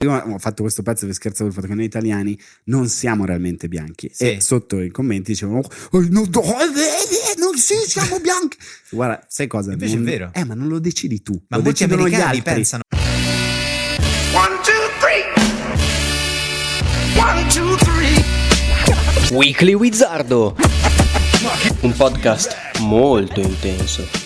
Prima ho fatto questo pezzo per scherzare sul fatto che noi italiani non siamo realmente bianchi. Sì. E sotto i commenti dicevano: "Oh, no, no, eh, non sì, siamo bianchi. Guarda, sai cosa? Invece è Non- vero. Eh, ma non lo decidi tu. Ma lo molti decidono gli americani altri. pensano Weekly Wizardo. Un podcast molto intenso.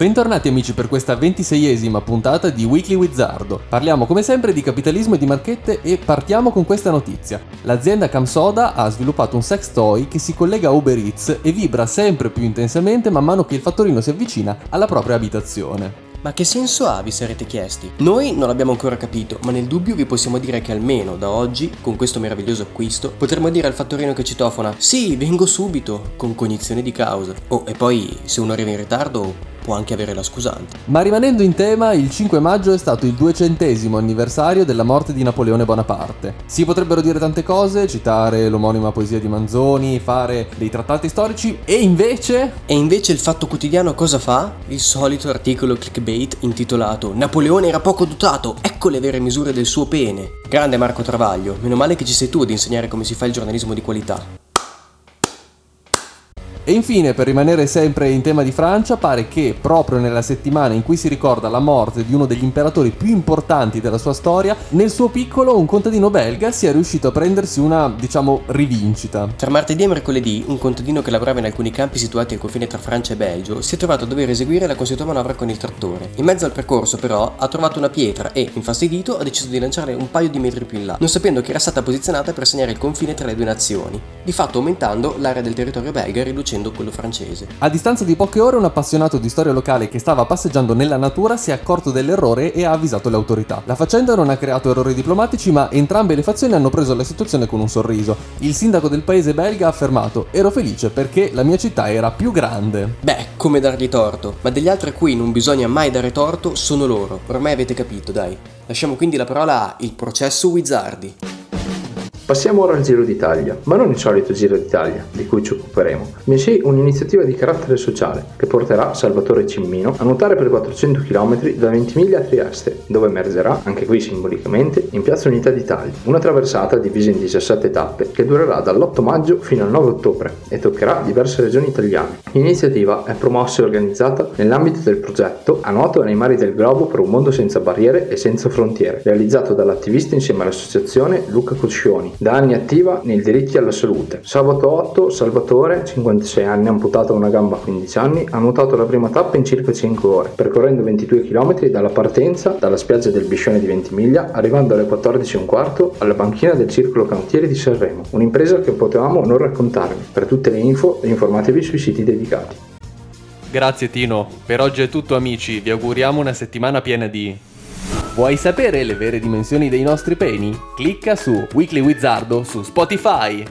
Bentornati amici per questa 26esima puntata di Weekly Wizardo. Parliamo come sempre di capitalismo e di marchette e partiamo con questa notizia. L'azienda Camsoda ha sviluppato un sex toy che si collega a Uber Eats e vibra sempre più intensamente man mano che il fattorino si avvicina alla propria abitazione. Ma che senso ha, vi sarete chiesti? Noi non l'abbiamo ancora capito, ma nel dubbio vi possiamo dire che almeno da oggi, con questo meraviglioso acquisto, potremo dire al fattorino che citofona Sì, vengo subito, con cognizione di causa. Oh, e poi, se uno arriva in ritardo, può anche avere la scusante. Ma rimanendo in tema, il 5 maggio è stato il duecentesimo anniversario della morte di Napoleone Bonaparte. Si potrebbero dire tante cose, citare l'omonima poesia di Manzoni, fare dei trattati storici, e invece... E invece il Fatto Quotidiano cosa fa? Il solito articolo clickbait intitolato Napoleone era poco dotato, ecco le vere misure del suo pene. Grande Marco Travaglio, meno male che ci sei tu ad insegnare come si fa il giornalismo di qualità. E infine, per rimanere sempre in tema di Francia, pare che proprio nella settimana in cui si ricorda la morte di uno degli imperatori più importanti della sua storia, nel suo piccolo un contadino belga sia riuscito a prendersi una, diciamo, rivincita. Tra martedì e mercoledì, un contadino che lavorava in alcuni campi situati al confine tra Francia e Belgio si è trovato a dover eseguire la consueta manovra con il trattore. In mezzo al percorso, però, ha trovato una pietra e, infastidito, ha deciso di lanciarle un paio di metri più in là, non sapendo che era stata posizionata per segnare il confine tra le due nazioni, di fatto aumentando l'area del territorio belga e riducendo quello francese. A distanza di poche ore, un appassionato di storia locale che stava passeggiando nella natura si è accorto dell'errore e ha avvisato le autorità. La faccenda non ha creato errori diplomatici, ma entrambe le fazioni hanno preso la situazione con un sorriso. Il sindaco del paese belga ha affermato: Ero felice perché la mia città era più grande. Beh, come dargli torto, ma degli altri a cui non bisogna mai dare torto sono loro, ormai avete capito, dai. Lasciamo quindi la parola a Il processo Wizardi. Passiamo ora al Giro d'Italia, ma non il solito Giro d'Italia di cui ci occuperemo, bensì un'iniziativa di carattere sociale che porterà Salvatore Cimmino a nuotare per 400 km da Ventimiglia a Trieste, dove emergerà, anche qui simbolicamente, in Piazza Unità d'Italia, una traversata divisa in 17 tappe che durerà dall'8 maggio fino al 9 ottobre e toccherà diverse regioni italiane. L'iniziativa è promossa e organizzata nell'ambito del progetto A nuoto nei mari del globo per un mondo senza barriere e senza frontiere, realizzato dall'attivista insieme all'associazione Luca Coscioni, da anni attiva nei diritti alla salute. Sabato 8, Salvatore, 56 anni, amputato una gamba a 15 anni, ha nuotato la prima tappa in circa 5 ore, percorrendo 22 km dalla partenza dalla spiaggia del Biscione di Ventimiglia, arrivando alle 14.15 alla banchina del Circolo Cantieri di Sanremo, un'impresa che potevamo non raccontarvi. Per tutte le info informatevi sui siti dedicati. Grazie Tino, per oggi è tutto amici, vi auguriamo una settimana piena di... Vuoi sapere le vere dimensioni dei nostri peni? Clicca su Weekly Wizardo su Spotify.